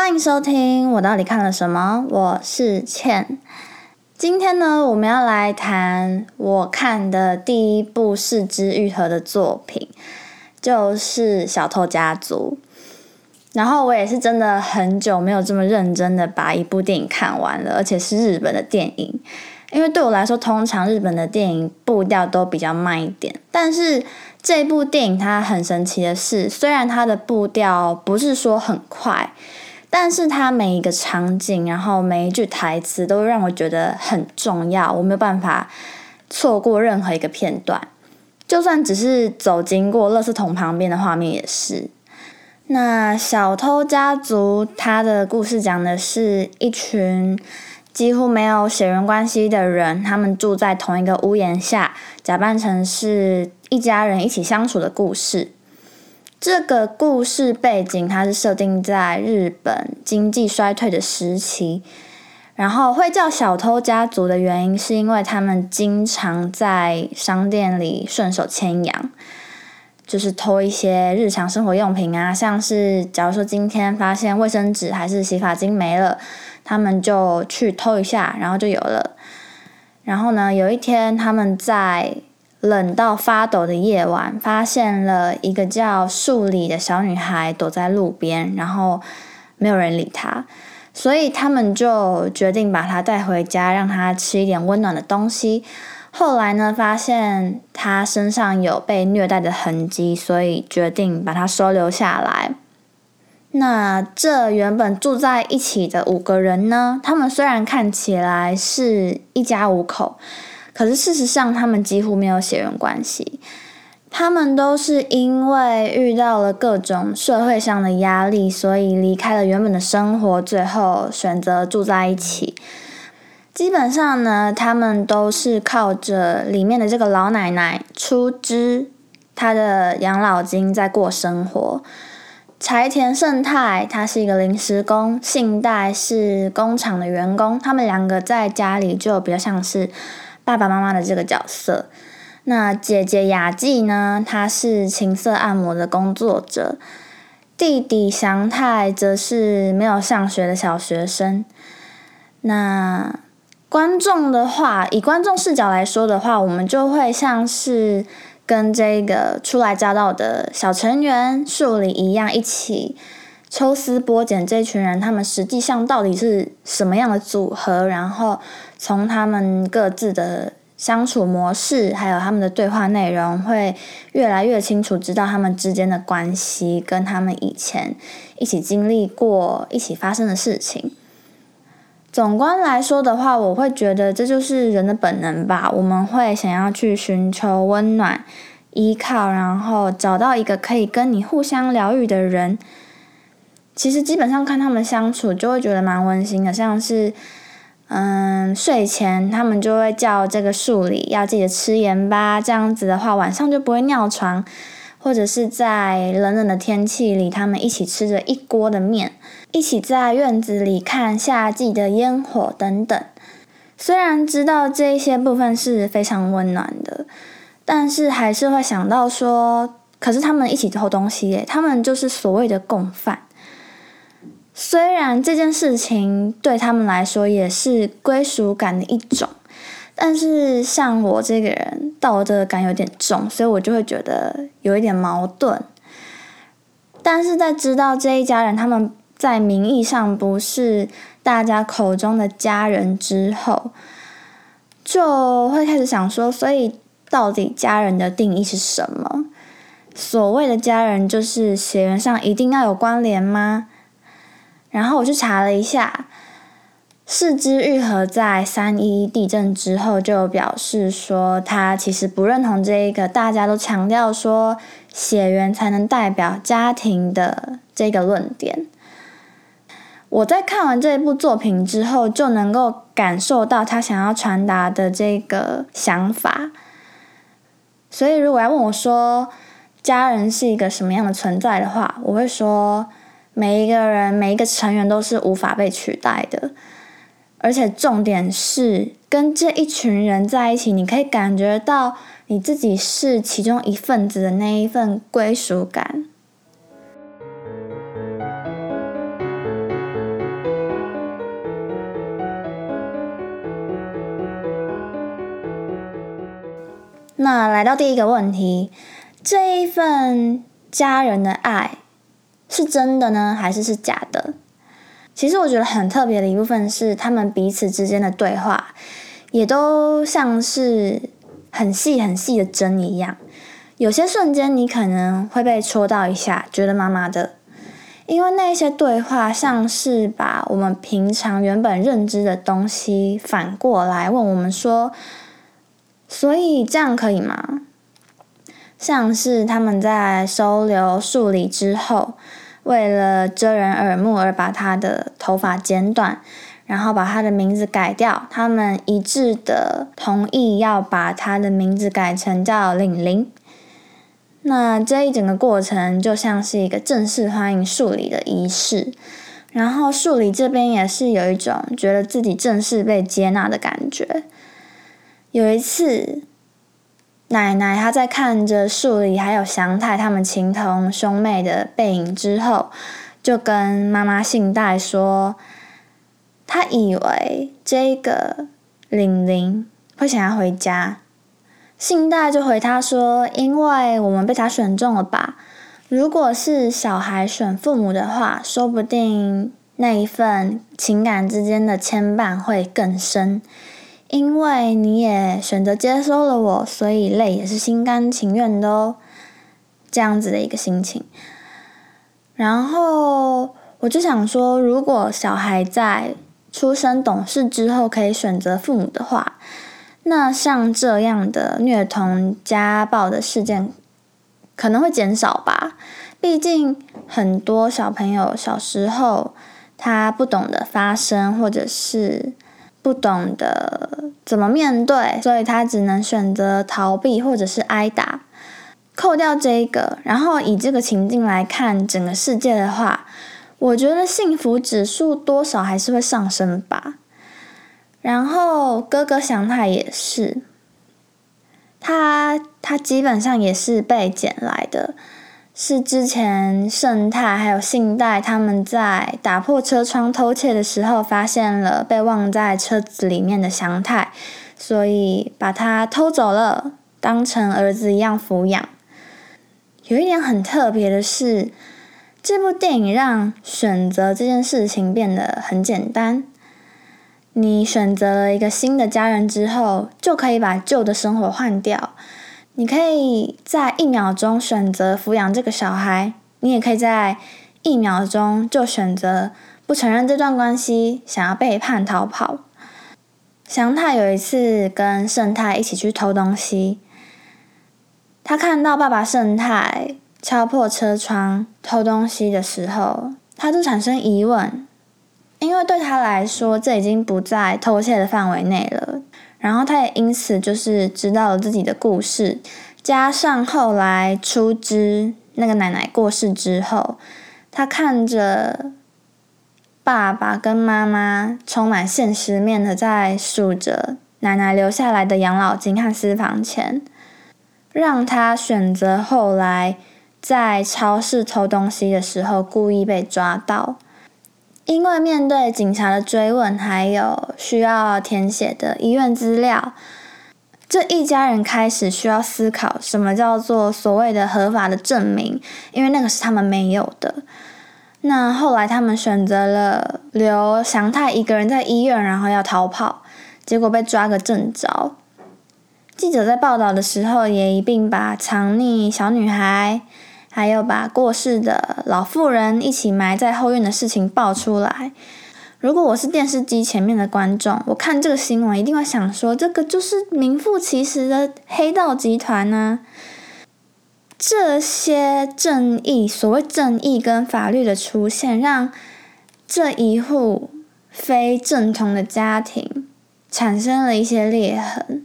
欢迎收听我到底看了什么？我是倩。今天呢，我们要来谈我看的第一部四肢愈合的作品，就是《小偷家族》。然后我也是真的很久没有这么认真的把一部电影看完了，而且是日本的电影。因为对我来说，通常日本的电影步调都比较慢一点。但是这部电影它很神奇的是，虽然它的步调不是说很快，但是它每一个场景，然后每一句台词都让我觉得很重要，我没有办法错过任何一个片段。就算只是走经过垃圾桶旁边的画面也是。那小偷家族，它的故事讲的是一群。几乎没有血缘关系的人，他们住在同一个屋檐下，假扮成是一家人一起相处的故事。这个故事背景它是设定在日本经济衰退的时期，然后会叫小偷家族的原因，是因为他们经常在商店里顺手牵羊，就是偷一些日常生活用品啊，像是假如说今天发现卫生纸还是洗发精没了。他们就去偷一下，然后就有了。然后呢，有一天他们在冷到发抖的夜晚，发现了一个叫树里的小女孩躲在路边，然后没有人理她，所以他们就决定把她带回家，让她吃一点温暖的东西。后来呢，发现她身上有被虐待的痕迹，所以决定把她收留下来。那这原本住在一起的五个人呢？他们虽然看起来是一家五口，可是事实上他们几乎没有血缘关系。他们都是因为遇到了各种社会上的压力，所以离开了原本的生活，最后选择住在一起。基本上呢，他们都是靠着里面的这个老奶奶出资她的养老金在过生活。柴田胜太，他是一个临时工；信代是工厂的员工。他们两个在家里就比较像是爸爸妈妈的这个角色。那姐姐雅纪呢？她是情色按摩的工作者。弟弟祥太则是没有上学的小学生。那观众的话，以观众视角来说的话，我们就会像是。跟这个初来乍到的小成员树里一样，一起抽丝剥茧，这群人他们实际上到底是什么样的组合？然后从他们各自的相处模式，还有他们的对话内容，会越来越清楚知道他们之间的关系，跟他们以前一起经历过、一起发生的事情。总观来说的话，我会觉得这就是人的本能吧。我们会想要去寻求温暖、依靠，然后找到一个可以跟你互相疗愈的人。其实基本上看他们相处，就会觉得蛮温馨的。像是，嗯，睡前他们就会叫这个树里要记得吃盐巴，这样子的话晚上就不会尿床。或者是在冷冷的天气里，他们一起吃着一锅的面，一起在院子里看夏季的烟火等等。虽然知道这一些部分是非常温暖的，但是还是会想到说，可是他们一起偷东西耶，他们就是所谓的共犯。虽然这件事情对他们来说也是归属感的一种。但是像我这个人道德感有点重，所以我就会觉得有一点矛盾。但是在知道这一家人他们在名义上不是大家口中的家人之后，就会开始想说，所以到底家人的定义是什么？所谓的家人就是血缘上一定要有关联吗？然后我去查了一下。四肢愈合在三一地震之后就表示说，他其实不认同这一个大家都强调说血缘才能代表家庭的这个论点。我在看完这一部作品之后，就能够感受到他想要传达的这个想法。所以，如果要问我说家人是一个什么样的存在的话，我会说每一个人每一个成员都是无法被取代的。而且重点是跟这一群人在一起你可以感觉到你自己是其中一份子的那一份归属感。那来到第一个问题这一份家人的爱是真的呢，还是是假的？其实我觉得很特别的一部分是，他们彼此之间的对话，也都像是很细很细的针一样。有些瞬间你可能会被戳到一下，觉得麻麻的，因为那些对话像是把我们平常原本认知的东西反过来问我们说，所以这样可以吗？像是他们在收留树理之后。为了遮人耳目而把他的头发剪短，然后把他的名字改掉。他们一致的同意要把他的名字改成叫玲玲。那这一整个过程就像是一个正式欢迎树理的仪式，然后树理这边也是有一种觉得自己正式被接纳的感觉。有一次。奶奶她在看着树里还有祥太他们情同兄妹的背影之后，就跟妈妈信代说，她以为这个玲玲会想要回家。信代就回她说：“因为我们被他选中了吧？如果是小孩选父母的话，说不定那一份情感之间的牵绊会更深。”因为你也选择接收了我，所以累也是心甘情愿的哦，这样子的一个心情。然后我就想说，如果小孩在出生懂事之后可以选择父母的话，那像这样的虐童、家暴的事件可能会减少吧。毕竟很多小朋友小时候他不懂得发声，或者是。不懂得怎么面对，所以他只能选择逃避或者是挨打。扣掉这一个，然后以这个情境来看整个世界的话，我觉得幸福指数多少还是会上升吧。然后哥哥祥太也是，他他基本上也是被捡来的。是之前盛泰还有信贷他们在打破车窗偷窃的时候，发现了被忘在车子里面的祥太，所以把他偷走了，当成儿子一样抚养。有一点很特别的是，这部电影让选择这件事情变得很简单。你选择了一个新的家人之后，就可以把旧的生活换掉。你可以在一秒钟选择抚养这个小孩，你也可以在一秒钟就选择不承认这段关系，想要背叛逃跑。祥太有一次跟盛太一起去偷东西，他看到爸爸盛太敲破车窗偷东西的时候，他就产生疑问，因为对他来说这已经不在偷窃的范围内了。然后他也因此就是知道了自己的故事，加上后来出知那个奶奶过世之后，他看着爸爸跟妈妈充满现实面的在数着奶奶留下来的养老金和私房钱，让他选择后来在超市偷东西的时候故意被抓到。因为面对警察的追问，还有需要填写的医院资料，这一家人开始需要思考什么叫做所谓的合法的证明，因为那个是他们没有的。那后来他们选择了留祥太一个人在医院，然后要逃跑，结果被抓个正着。记者在报道的时候也一并把藏匿小女孩。还有把过世的老妇人一起埋在后院的事情爆出来。如果我是电视机前面的观众，我看这个新闻一定会想说：这个就是名副其实的黑道集团呢。这些正义，所谓正义跟法律的出现，让这一户非正统的家庭产生了一些裂痕，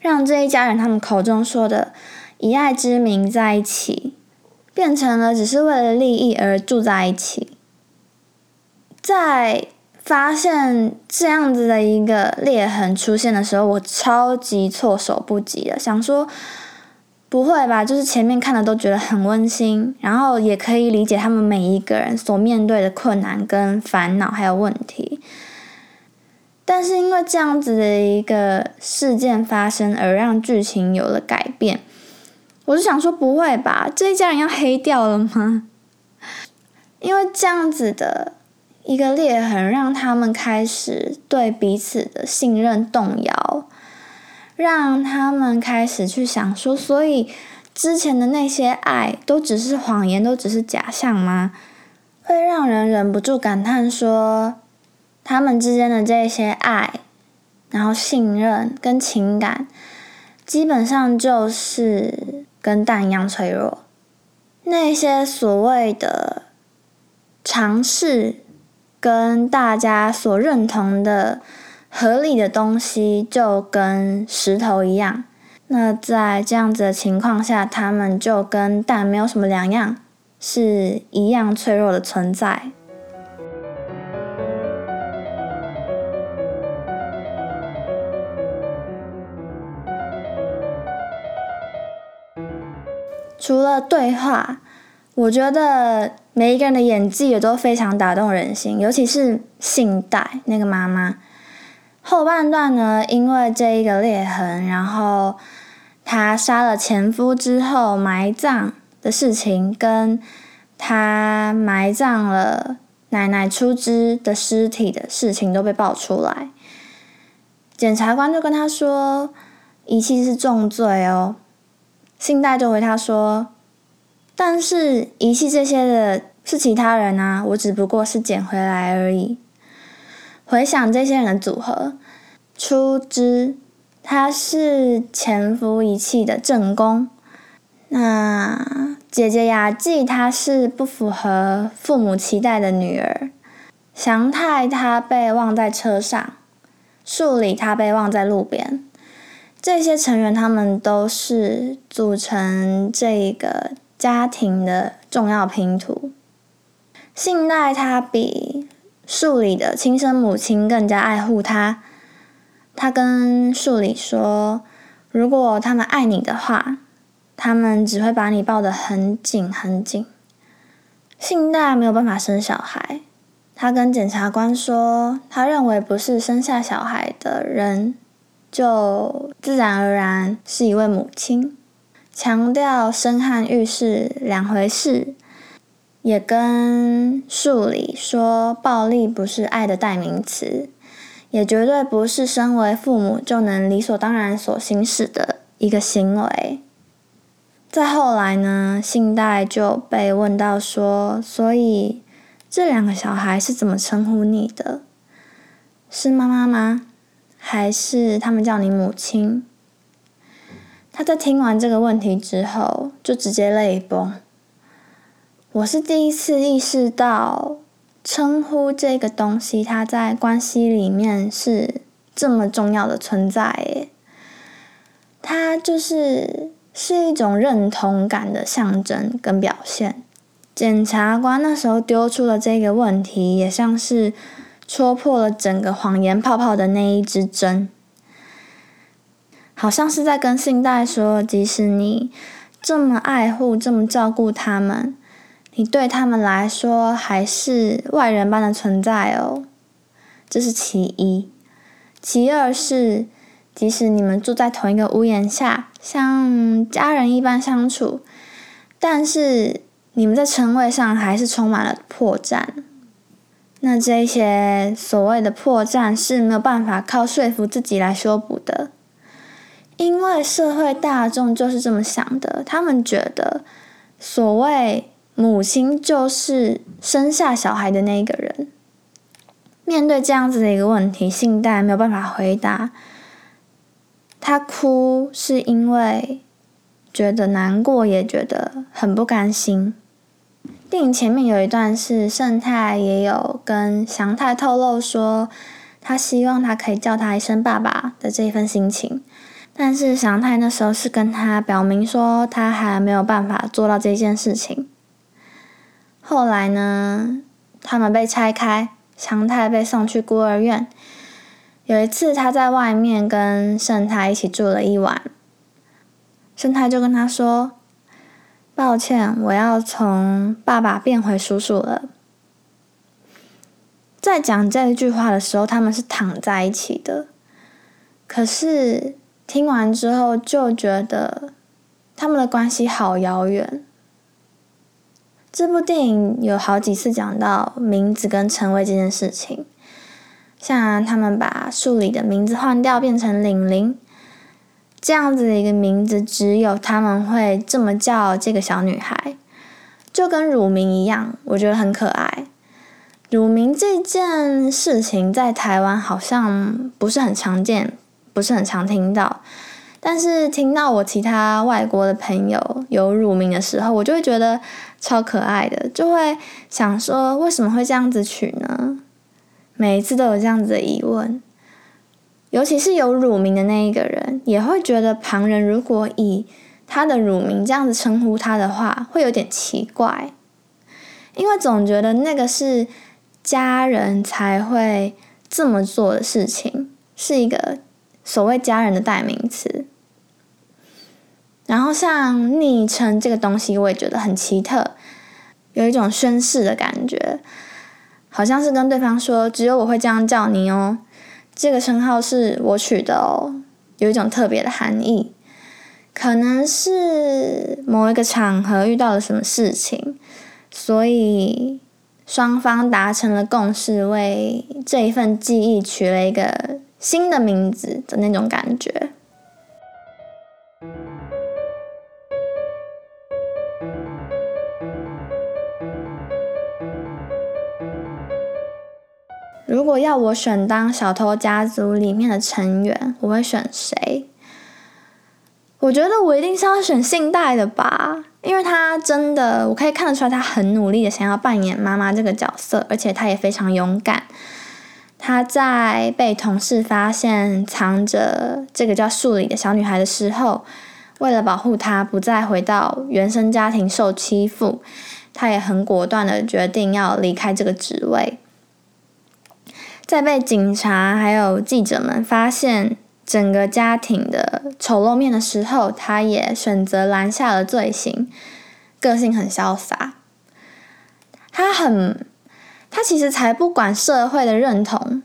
让这一家人他们口中说的以爱之名在一起。变成了只是为了利益而住在一起，在发现这样子的一个裂痕出现的时候，我超级措手不及的，想说不会吧？就是前面看的都觉得很温馨，然后也可以理解他们每一个人所面对的困难跟烦恼还有问题，但是因为这样子的一个事件发生，而让剧情有了改变。我就想说，不会吧？这一家人要黑掉了吗？因为这样子的一个裂痕，让他们开始对彼此的信任动摇，让他们开始去想说，所以之前的那些爱都只是谎言，都只是假象吗？会让人忍不住感叹说，他们之间的这些爱，然后信任跟情感，基本上就是跟蛋一样脆弱。那些所谓的尝试，跟大家所认同的合理的东西，就跟石头一样。那在这样子的情况下，他们就跟蛋没有什么两样。是一样脆弱的存在。除了对话，我觉得每一个人的演技也都非常打动人心，尤其是信代那个妈妈。后半段呢，因为这一个裂痕，然后她杀了前夫之后埋葬。的事情，跟她埋葬了奶奶出枝的尸体的事情都被爆出来。检察官就跟他说：“遗弃是重罪哦。”信代就回他说：“但是遗弃这些的是其他人啊，我只不过是捡回来而已。”回想这些人的组合，出枝他是前夫遗弃的正宫。那姐姐雅纪她是不符合父母期待的女儿，祥太他被忘在车上，树里他被忘在路边，这些成员他们都是组成这个家庭的重要拼图。信代他比树里的亲生母亲更加爱护他，他跟树里说：“如果他们爱你的话。”他们只会把你抱得很紧很紧。信贷没有办法生小孩，他跟检察官说，他认为不是生下小孩的人，就自然而然是一位母亲，强调生和育是两回事，也跟树里说，暴力不是爱的代名词，也绝对不是身为父母就能理所当然所行使的一个行为。再后来呢，信代就被问到说：“所以这两个小孩是怎么称呼你的？是妈妈吗？还是他们叫你母亲？”他在听完这个问题之后，就直接泪崩。我是第一次意识到，称呼这个东西，它在关系里面是这么重要的存在。诶，它就是。是一种认同感的象征跟表现。检察官那时候丢出了这个问题，也像是戳破了整个谎言泡泡的那一支针，好像是在跟信贷说：即使你这么爱护、这么照顾他们，你对他们来说还是外人般的存在哦。这是其一，其二是。即使你们住在同一个屋檐下，像家人一般相处，但是你们在称谓上还是充满了破绽。那这些所谓的破绽是没有办法靠说服自己来修补的，因为社会大众就是这么想的。他们觉得，所谓母亲就是生下小孩的那个人。面对这样子的一个问题，信代没有办法回答。他哭是因为觉得难过，也觉得很不甘心。电影前面有一段是盛太也有跟祥太透露说，他希望他可以叫他一声爸爸的这一份心情，但是祥太那时候是跟他表明说，他还没有办法做到这件事情。后来呢，他们被拆开，祥太被送去孤儿院。有一次，他在外面跟盛太一起住了一晚。盛太就跟他说：“抱歉，我要从爸爸变回叔叔了。”在讲这一句话的时候，他们是躺在一起的，可是听完之后就觉得他们的关系好遥远。这部电影有好几次讲到名字跟称谓这件事情，像他们把树里的名字换掉，变成玲玲，这样子的一个名字，只有他们会这么叫这个小女孩，就跟乳名一样，我觉得很可爱。乳名这件事情在台湾好像不是很常见，不是很常听到。但是听到我其他外国的朋友有乳名的时候，我就会觉得超可爱的，就会想说为什么会这样子取呢？每一次都有这样子的疑问，尤其是有乳名的那一个人，也会觉得旁人如果以他的乳名这样子称呼他的话，会有点奇怪，因为总觉得那个是家人才会这么做的事情，是一个所谓家人的代名词。然后像昵称这个东西，我也觉得很奇特，有一种宣誓的感觉，好像是跟对方说，只有我会这样叫你哦，这个称号是我取的哦，有一种特别的含义，可能是某一个场合遇到了什么事情，所以双方达成了共识，为这一份记忆取了一个新的名字的那种感觉。如果要我选当小偷家族里面的成员，我会选谁？我觉得我一定是要选信代的吧，因为他真的，我可以看得出来，他很努力的想要扮演妈妈这个角色，而且他也非常勇敢。他在被同事发现藏着这个叫树里的小女孩的时候，为了保护她不再回到原生家庭受欺负，他也很果断的决定要离开这个职位。在被警察还有记者们发现整个家庭的丑陋面的时候，他也选择拦下了罪行，个性很潇洒。他很，他其实才不管社会的认同，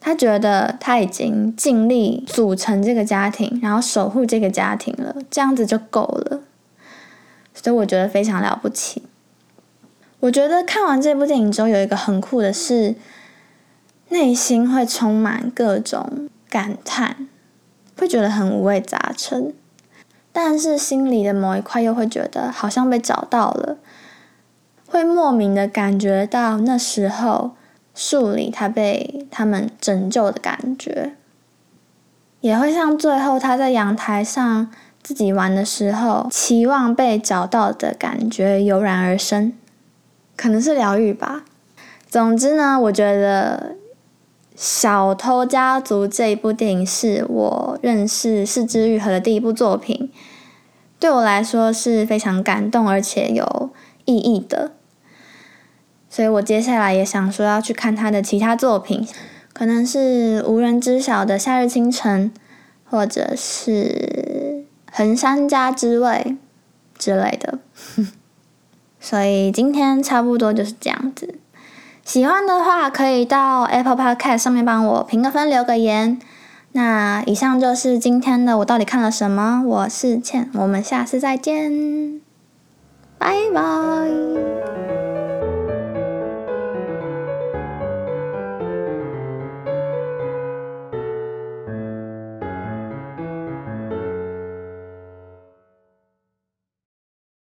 他觉得他已经尽力组成这个家庭，然后守护这个家庭了，这样子就够了。所以我觉得非常了不起。我觉得看完这部电影之后，有一个很酷的是。内心会充满各种感叹，会觉得很五味杂陈，但是心里的某一块又会觉得好像被找到了，会莫名的感觉到那时候树里他被他们拯救的感觉，也会像最后他在阳台上自己玩的时候，期望被找到的感觉油然而生，可能是疗愈吧。总之呢，我觉得。《小偷家族》这一部电影是我认识四之愈合的第一部作品，对我来说是非常感动而且有意义的。所以我接下来也想说要去看他的其他作品，可能是无人知晓的《夏日清晨》，或者是《横山家之味》之类的。所以今天差不多就是这样子。喜欢的话，可以到 Apple Podcast 上面帮我评个分、留个言。那以上就是今天的我到底看了什么？我是倩，我们下次再见，拜拜。